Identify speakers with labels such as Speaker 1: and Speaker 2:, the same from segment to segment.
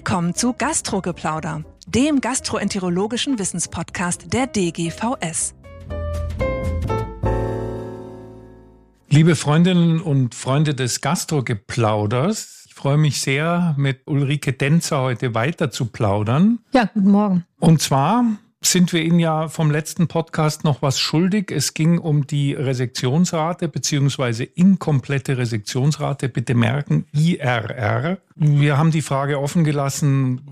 Speaker 1: Willkommen zu Gastrogeplauder, dem gastroenterologischen Wissenspodcast der DGVS.
Speaker 2: Liebe Freundinnen und Freunde des Gastrogeplauders, ich freue mich sehr, mit Ulrike Denzer heute weiter zu plaudern.
Speaker 3: Ja, guten Morgen.
Speaker 2: Und zwar sind wir Ihnen ja vom letzten Podcast noch was schuldig. Es ging um die Resektionsrate beziehungsweise inkomplette Resektionsrate. Bitte merken, IRR. Wir haben die Frage offen gelassen,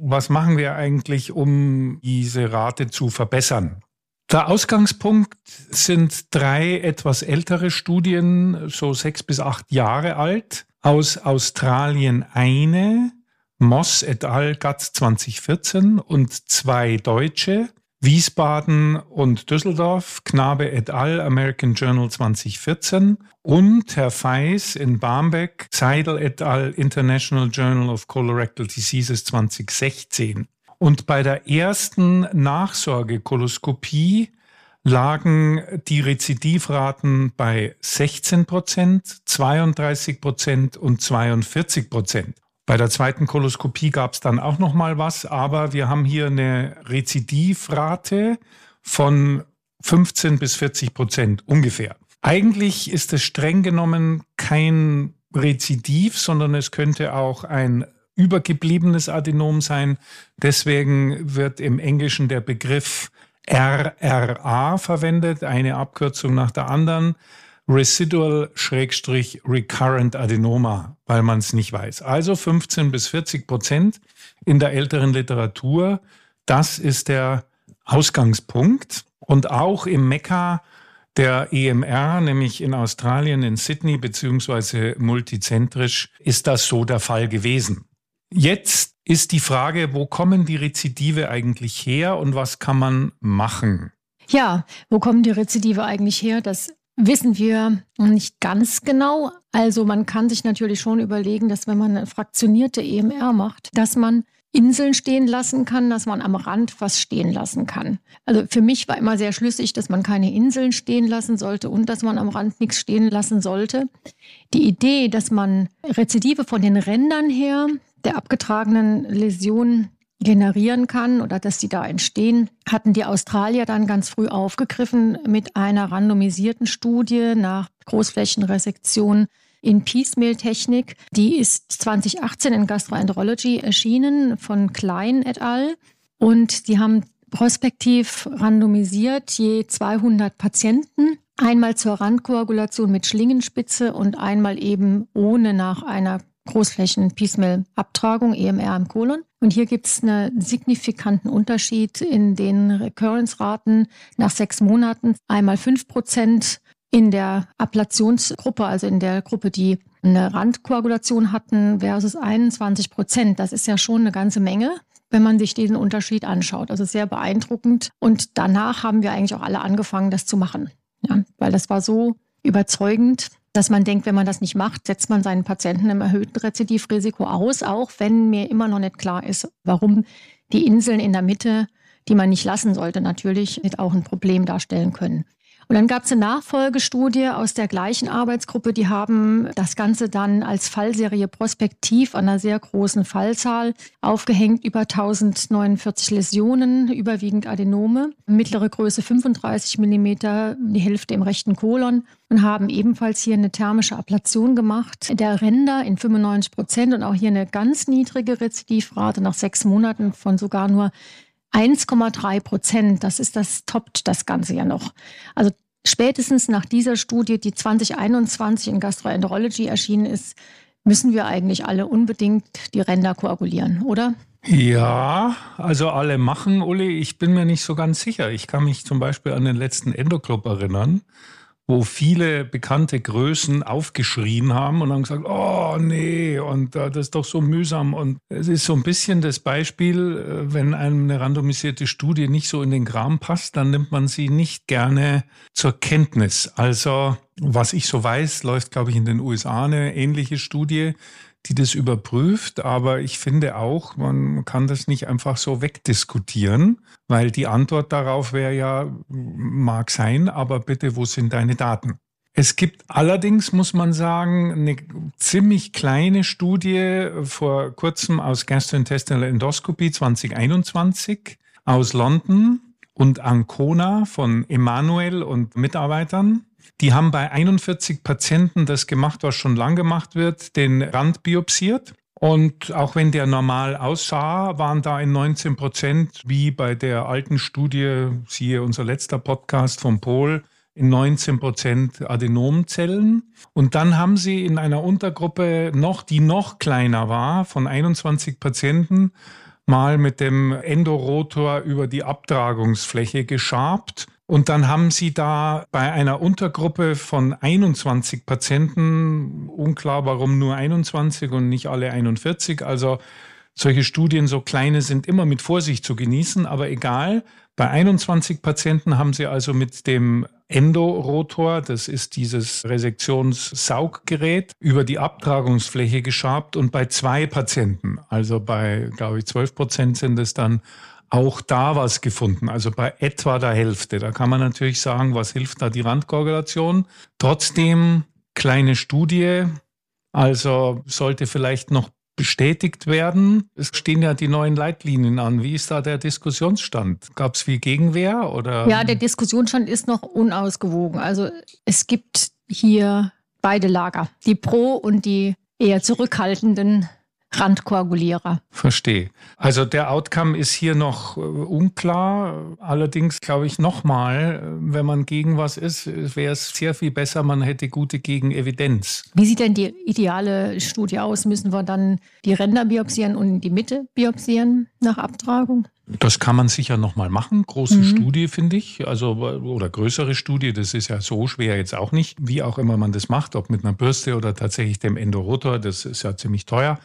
Speaker 2: was machen wir eigentlich, um diese Rate zu verbessern? Der Ausgangspunkt sind drei etwas ältere Studien, so sechs bis acht Jahre alt. Aus Australien eine, Moss et al. GATS 2014 und zwei deutsche, Wiesbaden und Düsseldorf, Knabe et al. American Journal 2014 und Herr Feis in Barmbek, Seidel et al. International Journal of Colorectal Diseases 2016. Und bei der ersten Nachsorgekoloskopie lagen die Rezidivraten bei 16 Prozent, 32 Prozent und 42 Prozent. Bei der zweiten Koloskopie gab es dann auch noch mal was, aber wir haben hier eine Rezidivrate von 15 bis 40 Prozent ungefähr. Eigentlich ist es streng genommen kein Rezidiv, sondern es könnte auch ein übergebliebenes Adenom sein. Deswegen wird im Englischen der Begriff RRA verwendet, eine Abkürzung nach der anderen. Residual-Recurrent Adenoma, weil man es nicht weiß. Also 15 bis 40 Prozent in der älteren Literatur. Das ist der Ausgangspunkt. Und auch im Mekka der EMR, nämlich in Australien, in Sydney, beziehungsweise multizentrisch, ist das so der Fall gewesen. Jetzt ist die Frage, wo kommen die Rezidive eigentlich her und was kann man machen?
Speaker 3: Ja, wo kommen die Rezidive eigentlich her? Das wissen wir nicht ganz genau. Also man kann sich natürlich schon überlegen, dass wenn man eine fraktionierte EMR macht, dass man Inseln stehen lassen kann, dass man am Rand was stehen lassen kann. Also für mich war immer sehr schlüssig, dass man keine Inseln stehen lassen sollte und dass man am Rand nichts stehen lassen sollte. Die Idee, dass man Rezidive von den Rändern her der abgetragenen Läsionen generieren kann oder dass die da entstehen, hatten die Australier dann ganz früh aufgegriffen mit einer randomisierten Studie nach Großflächenresektion in Piecemeal-Technik. Die ist 2018 in Gastroenterology erschienen von Klein et al. Und die haben prospektiv randomisiert je 200 Patienten, einmal zur Randkoagulation mit Schlingenspitze und einmal eben ohne nach einer Großflächen-Piecemeal-Abtragung, EMR im Kolon. Und hier gibt es einen signifikanten Unterschied in den Recurrence-Raten nach sechs Monaten. Einmal fünf Prozent in der Ablationsgruppe, also in der Gruppe, die eine Randkoagulation hatten, versus 21 Prozent. Das ist ja schon eine ganze Menge, wenn man sich diesen Unterschied anschaut. Also sehr beeindruckend. Und danach haben wir eigentlich auch alle angefangen, das zu machen. Ja, weil das war so überzeugend, dass man denkt, wenn man das nicht macht, setzt man seinen Patienten im erhöhten Rezidivrisiko aus, auch wenn mir immer noch nicht klar ist, warum die Inseln in der Mitte, die man nicht lassen sollte, natürlich auch ein Problem darstellen können. Und dann gab es eine Nachfolgestudie aus der gleichen Arbeitsgruppe, die haben das Ganze dann als Fallserie prospektiv an einer sehr großen Fallzahl aufgehängt, über 1049 Läsionen, überwiegend Adenome, mittlere Größe 35 Millimeter, die Hälfte im rechten Kolon und haben ebenfalls hier eine thermische Ablation gemacht der Ränder in 95 Prozent und auch hier eine ganz niedrige Rezidivrate nach sechs Monaten von sogar nur 1,3 Prozent, das ist das, toppt das Ganze ja noch. Also spätestens nach dieser Studie, die 2021 in Gastroenterology erschienen ist, müssen wir eigentlich alle unbedingt die Ränder koagulieren, oder?
Speaker 2: Ja, also alle machen, Uli. Ich bin mir nicht so ganz sicher. Ich kann mich zum Beispiel an den letzten Endoclub erinnern wo viele bekannte Größen aufgeschrien haben und haben gesagt, oh nee, und äh, das ist doch so mühsam. Und es ist so ein bisschen das Beispiel, äh, wenn einem eine randomisierte Studie nicht so in den Kram passt, dann nimmt man sie nicht gerne zur Kenntnis. Also, was ich so weiß, läuft, glaube ich, in den USA eine ähnliche Studie die das überprüft. Aber ich finde auch, man kann das nicht einfach so wegdiskutieren, weil die Antwort darauf wäre ja, mag sein, aber bitte, wo sind deine Daten? Es gibt allerdings, muss man sagen, eine ziemlich kleine Studie vor kurzem aus Gastrointestinal Endoscopy 2021 aus London und Ancona von Emanuel und Mitarbeitern. Die haben bei 41 Patienten das gemacht, was schon lang gemacht wird, den Rand biopsiert. Und auch wenn der normal aussah, waren da in 19 Prozent, wie bei der alten Studie, siehe unser letzter Podcast vom Pol, in 19 Prozent Adenomzellen. Und dann haben sie in einer Untergruppe noch, die noch kleiner war, von 21 Patienten, mal mit dem Endorotor über die Abtragungsfläche geschabt. Und dann haben sie da bei einer Untergruppe von 21 Patienten, unklar warum nur 21 und nicht alle 41, also solche Studien, so kleine, sind immer mit Vorsicht zu genießen, aber egal. Bei 21 Patienten haben sie also mit dem Endorotor, das ist dieses Resektionssauggerät, über die Abtragungsfläche geschabt und bei zwei Patienten, also bei, glaube ich, 12 Prozent sind es dann auch da was gefunden, also bei etwa der Hälfte. Da kann man natürlich sagen, was hilft da die Randkoagulation? Trotzdem kleine Studie, also sollte vielleicht noch bestätigt werden. Es stehen ja die neuen Leitlinien an. Wie ist da der Diskussionsstand? Gab es viel Gegenwehr oder?
Speaker 3: Ja, der Diskussionsstand ist noch unausgewogen. Also es gibt hier beide Lager, die Pro- und die eher zurückhaltenden Randkoagulierer.
Speaker 2: Verstehe. Also der Outcome ist hier noch äh, unklar. Allerdings glaube ich nochmal, äh, wenn man gegen was ist, wäre es sehr viel besser, man hätte gute Gegenevidenz.
Speaker 3: Wie sieht denn die ideale Studie aus? Müssen wir dann die Ränder biopsieren und die Mitte biopsieren nach Abtragung?
Speaker 2: Das kann man sicher nochmal machen. Große mhm. Studie, finde ich. Also, oder größere Studie. Das ist ja so schwer jetzt auch nicht. Wie auch immer man das macht, ob mit einer Bürste oder tatsächlich dem Endorotor. Das ist ja ziemlich teuer.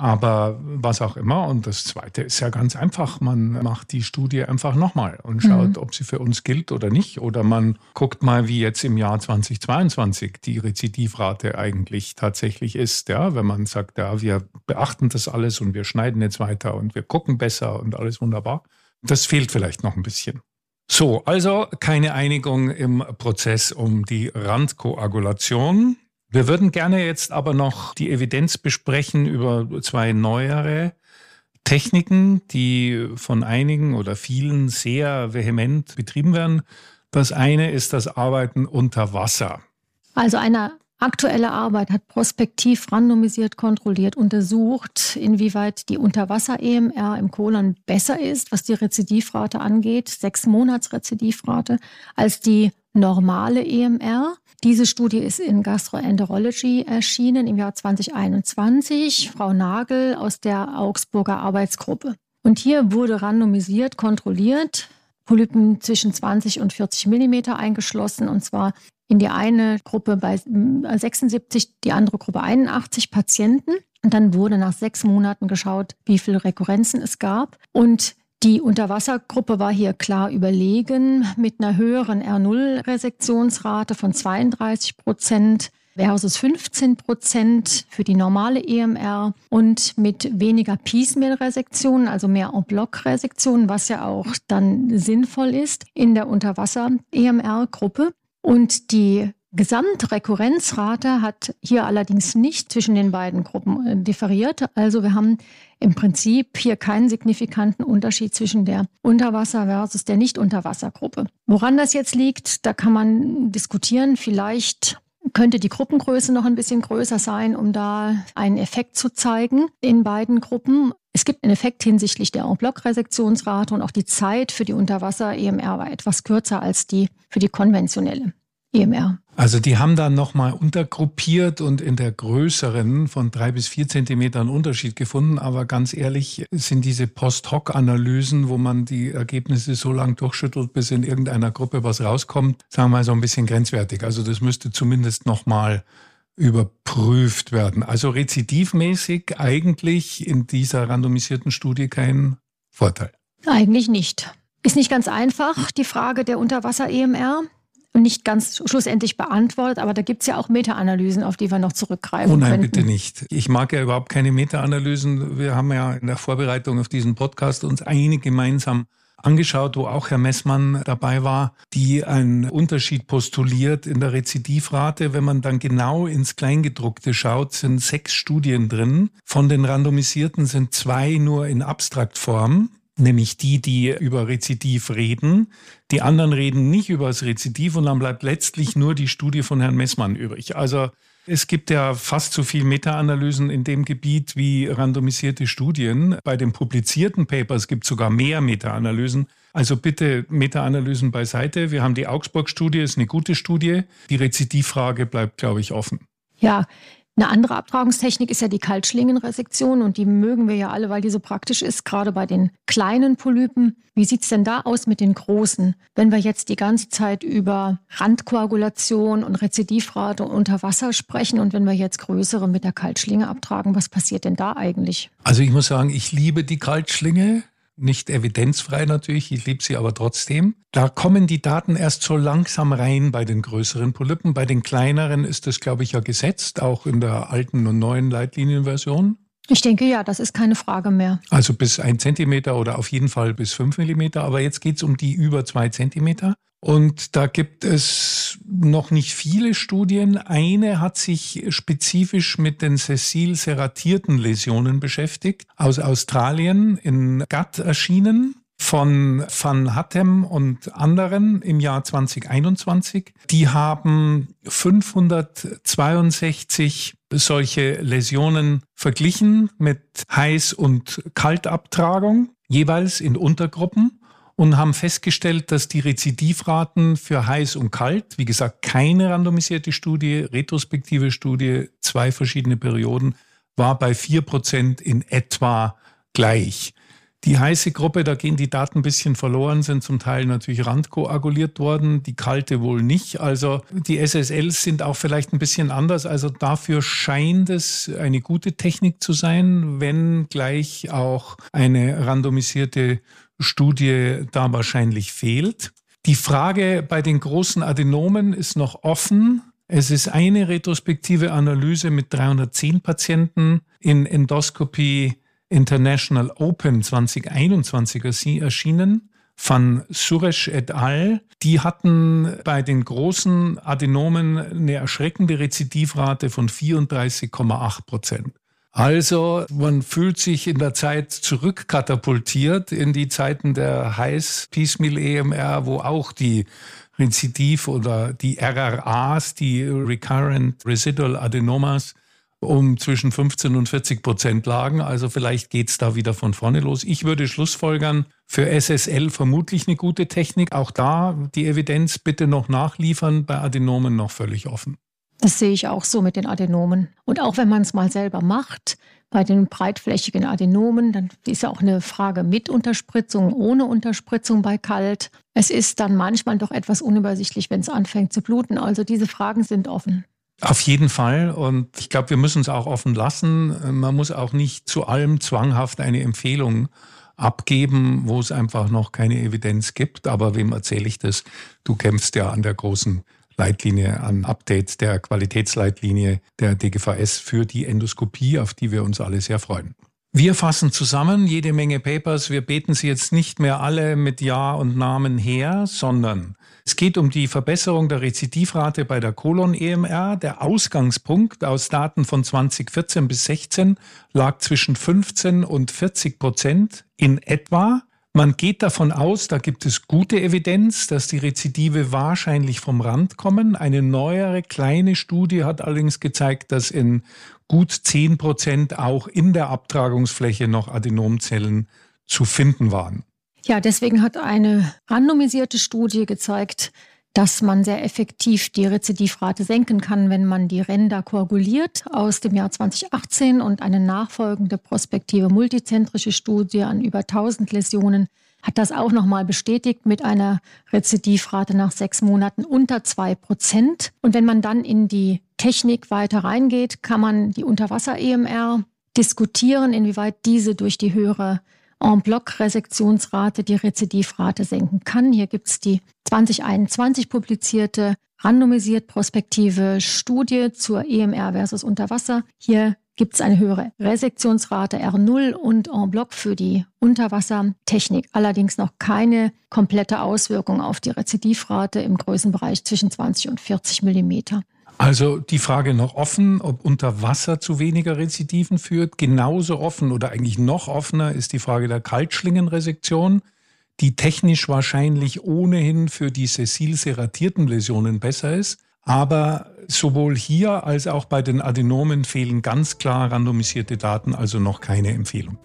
Speaker 2: Aber was auch immer. Und das Zweite ist ja ganz einfach. Man macht die Studie einfach nochmal und schaut, mhm. ob sie für uns gilt oder nicht. Oder man guckt mal, wie jetzt im Jahr 2022 die Rezidivrate eigentlich tatsächlich ist. Ja, wenn man sagt, ja, wir beachten das alles und wir schneiden jetzt weiter und wir gucken besser und alles wunderbar. Das fehlt vielleicht noch ein bisschen. So, also keine Einigung im Prozess um die Randkoagulation. Wir würden gerne jetzt aber noch die Evidenz besprechen über zwei neuere Techniken, die von einigen oder vielen sehr vehement betrieben werden. Das eine ist das Arbeiten unter Wasser.
Speaker 3: Also eine aktuelle Arbeit hat prospektiv randomisiert kontrolliert untersucht, inwieweit die Unterwasser-EMR im Kolon besser ist, was die Rezidivrate angeht, sechs Monats Rezidivrate, als die normale EMR. Diese Studie ist in Gastroenterology erschienen im Jahr 2021. Frau Nagel aus der Augsburger Arbeitsgruppe. Und hier wurde randomisiert, kontrolliert, Polypen zwischen 20 und 40 Millimeter eingeschlossen, und zwar in die eine Gruppe bei 76, die andere Gruppe 81 Patienten. Und dann wurde nach sechs Monaten geschaut, wie viele Rekurrenzen es gab. Und die Unterwassergruppe war hier klar überlegen mit einer höheren R0-Resektionsrate von 32 Prozent versus 15 Prozent für die normale EMR und mit weniger Piecemeal-Resektionen, also mehr En-Bloc-Resektionen, was ja auch dann sinnvoll ist in der Unterwasser-EMR-Gruppe. Und die Gesamtrekurrenzrate hat hier allerdings nicht zwischen den beiden Gruppen äh, differiert. Also wir haben im Prinzip hier keinen signifikanten Unterschied zwischen der Unterwasser versus der Nicht-Unterwassergruppe. Woran das jetzt liegt, da kann man diskutieren. Vielleicht könnte die Gruppengröße noch ein bisschen größer sein, um da einen Effekt zu zeigen in beiden Gruppen. Es gibt einen Effekt hinsichtlich der En-Bloc-Resektionsrate und auch die Zeit für die Unterwasser-EMR war etwas kürzer als die für die konventionelle EMR.
Speaker 2: Also die haben dann nochmal untergruppiert und in der größeren von drei bis vier Zentimetern Unterschied gefunden. Aber ganz ehrlich sind diese Post-Hoc-Analysen, wo man die Ergebnisse so lang durchschüttelt, bis in irgendeiner Gruppe was rauskommt, sagen wir mal so ein bisschen grenzwertig. Also das müsste zumindest nochmal überprüft werden. Also rezidivmäßig eigentlich in dieser randomisierten Studie kein Vorteil.
Speaker 3: Eigentlich nicht. Ist nicht ganz einfach, die Frage der Unterwasser-EMR nicht ganz schlussendlich beantwortet, aber da gibt es ja auch Meta-Analysen, auf die wir noch zurückgreifen.
Speaker 2: Oh nein,
Speaker 3: könnten.
Speaker 2: bitte nicht. Ich mag ja überhaupt keine Meta-Analysen. Wir haben ja in der Vorbereitung auf diesen Podcast uns einig gemeinsam angeschaut, wo auch Herr Messmann dabei war, die einen Unterschied postuliert in der Rezidivrate. Wenn man dann genau ins Kleingedruckte schaut, sind sechs Studien drin. Von den randomisierten sind zwei nur in Abstraktform nämlich die, die über Rezidiv reden. Die anderen reden nicht über das Rezidiv und dann bleibt letztlich nur die Studie von Herrn Messmann übrig. Also es gibt ja fast so viel Meta-Analysen in dem Gebiet wie randomisierte Studien. Bei den publizierten Papers gibt es sogar mehr Meta-Analysen. Also bitte Meta-Analysen beiseite. Wir haben die Augsburg-Studie, ist eine gute Studie. Die Rezidivfrage bleibt, glaube ich, offen.
Speaker 3: Ja, eine andere Abtragungstechnik ist ja die Kaltschlingenresektion und die mögen wir ja alle, weil die so praktisch ist, gerade bei den kleinen Polypen. Wie sieht es denn da aus mit den großen? Wenn wir jetzt die ganze Zeit über Randkoagulation und Rezidivrate unter Wasser sprechen und wenn wir jetzt größere mit der Kaltschlinge abtragen, was passiert denn da eigentlich?
Speaker 2: Also ich muss sagen, ich liebe die Kaltschlinge nicht evidenzfrei natürlich, ich liebe sie aber trotzdem. Da kommen die Daten erst so langsam rein bei den größeren Polypen. Bei den kleineren ist das, glaube ich, ja gesetzt, auch in der alten und neuen Leitlinienversion.
Speaker 3: Ich denke ja, das ist keine Frage mehr.
Speaker 2: Also bis ein Zentimeter oder auf jeden Fall bis fünf Millimeter. Aber jetzt geht es um die über zwei Zentimeter. Und da gibt es noch nicht viele Studien. Eine hat sich spezifisch mit den sessil-serratierten Läsionen beschäftigt, aus Australien in GATT erschienen von Van Hattem und anderen im Jahr 2021. Die haben 562 solche Läsionen verglichen mit Heiß- und Kaltabtragung, jeweils in Untergruppen und haben festgestellt, dass die Rezidivraten für heiß und kalt, wie gesagt, keine randomisierte Studie, retrospektive Studie, zwei verschiedene Perioden, war bei vier Prozent in etwa gleich. Die heiße Gruppe, da gehen die Daten ein bisschen verloren, sind zum Teil natürlich randkoaguliert worden, die kalte wohl nicht. Also die SSLs sind auch vielleicht ein bisschen anders. Also dafür scheint es eine gute Technik zu sein, wenn gleich auch eine randomisierte Studie da wahrscheinlich fehlt. Die Frage bei den großen Adenomen ist noch offen. Es ist eine retrospektive Analyse mit 310 Patienten in Endoscopy International Open 2021 erschienen von Suresh et al. Die hatten bei den großen Adenomen eine erschreckende Rezidivrate von 34,8 Prozent. Also man fühlt sich in der Zeit zurückkatapultiert in die Zeiten der Heiß Piecemeal EMR, wo auch die Rezidiv oder die RRAs, die Recurrent Residual Adenomas, um zwischen 15 und 40 Prozent lagen. Also vielleicht geht's da wieder von vorne los. Ich würde schlussfolgern, für SSL vermutlich eine gute Technik. Auch da die Evidenz bitte noch nachliefern, bei Adenomen noch völlig offen.
Speaker 3: Das sehe ich auch so mit den Adenomen. Und auch wenn man es mal selber macht, bei den breitflächigen Adenomen, dann ist ja auch eine Frage mit Unterspritzung, ohne Unterspritzung bei Kalt. Es ist dann manchmal doch etwas unübersichtlich, wenn es anfängt zu bluten. Also diese Fragen sind offen.
Speaker 2: Auf jeden Fall. Und ich glaube, wir müssen es auch offen lassen. Man muss auch nicht zu allem zwanghaft eine Empfehlung abgeben, wo es einfach noch keine Evidenz gibt. Aber wem erzähle ich das? Du kämpfst ja an der großen Leitlinie, an Update der Qualitätsleitlinie der DGVS für die Endoskopie, auf die wir uns alle sehr freuen. Wir fassen zusammen jede Menge Papers. Wir beten sie jetzt nicht mehr alle mit Ja und Namen her, sondern es geht um die Verbesserung der Rezidivrate bei der Kolon-EMR. Der Ausgangspunkt aus Daten von 2014 bis 16 lag zwischen 15 und 40 Prozent in etwa. Man geht davon aus, da gibt es gute Evidenz, dass die Rezidive wahrscheinlich vom Rand kommen. Eine neuere kleine Studie hat allerdings gezeigt, dass in gut 10 Prozent auch in der Abtragungsfläche noch Adenomzellen zu finden waren.
Speaker 3: Ja, deswegen hat eine randomisierte Studie gezeigt, dass man sehr effektiv die Rezidivrate senken kann, wenn man die Ränder koaguliert aus dem Jahr 2018 und eine nachfolgende prospektive multizentrische Studie an über 1000 Läsionen hat das auch nochmal bestätigt mit einer Rezidivrate nach sechs Monaten unter zwei Prozent. Und wenn man dann in die Technik weiter reingeht, kann man die Unterwasser-EMR diskutieren, inwieweit diese durch die höhere En-Bloc-Resektionsrate die Rezidivrate senken kann. Hier gibt es die 2021 publizierte randomisiert prospektive Studie zur EMR versus Unterwasser. Hier gibt es eine höhere Resektionsrate R0 und en bloc für die Unterwassertechnik. Allerdings noch keine komplette Auswirkung auf die Rezidivrate im Größenbereich zwischen 20 und 40 Millimeter.
Speaker 2: Also die Frage noch offen, ob unter Wasser zu weniger Rezidiven führt. Genauso offen oder eigentlich noch offener ist die Frage der Kaltschlingenresektion, die technisch wahrscheinlich ohnehin für die sessil-seratierten Läsionen besser ist. Aber sowohl hier als auch bei den Adenomen fehlen ganz klar randomisierte Daten, also noch keine Empfehlung.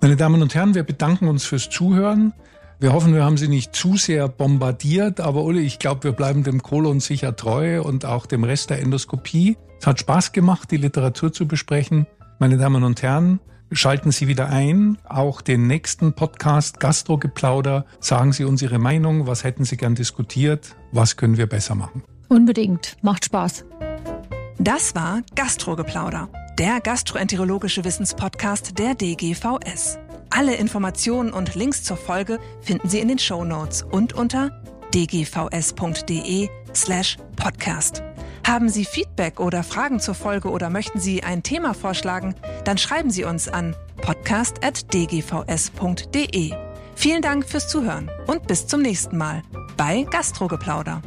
Speaker 2: Meine Damen und Herren, wir bedanken uns fürs Zuhören. Wir hoffen, wir haben Sie nicht zu sehr bombardiert, aber Uli, ich glaube, wir bleiben dem Kolon sicher treu und auch dem Rest der Endoskopie. Es hat Spaß gemacht, die Literatur zu besprechen. Meine Damen und Herren, schalten Sie wieder ein, auch den nächsten Podcast Gastrogeplauder. Sagen Sie uns Ihre Meinung, was hätten Sie gern diskutiert, was können wir besser machen.
Speaker 3: Unbedingt. Macht Spaß.
Speaker 1: Das war Gastrogeplauder, der gastroenterologische Wissenspodcast der DGVS. Alle Informationen und Links zur Folge finden Sie in den Show Notes und unter dgvs.de slash podcast. Haben Sie Feedback oder Fragen zur Folge oder möchten Sie ein Thema vorschlagen, dann schreiben Sie uns an podcast.dgvs.de. Vielen Dank fürs Zuhören und bis zum nächsten Mal bei Gastrogeplauder.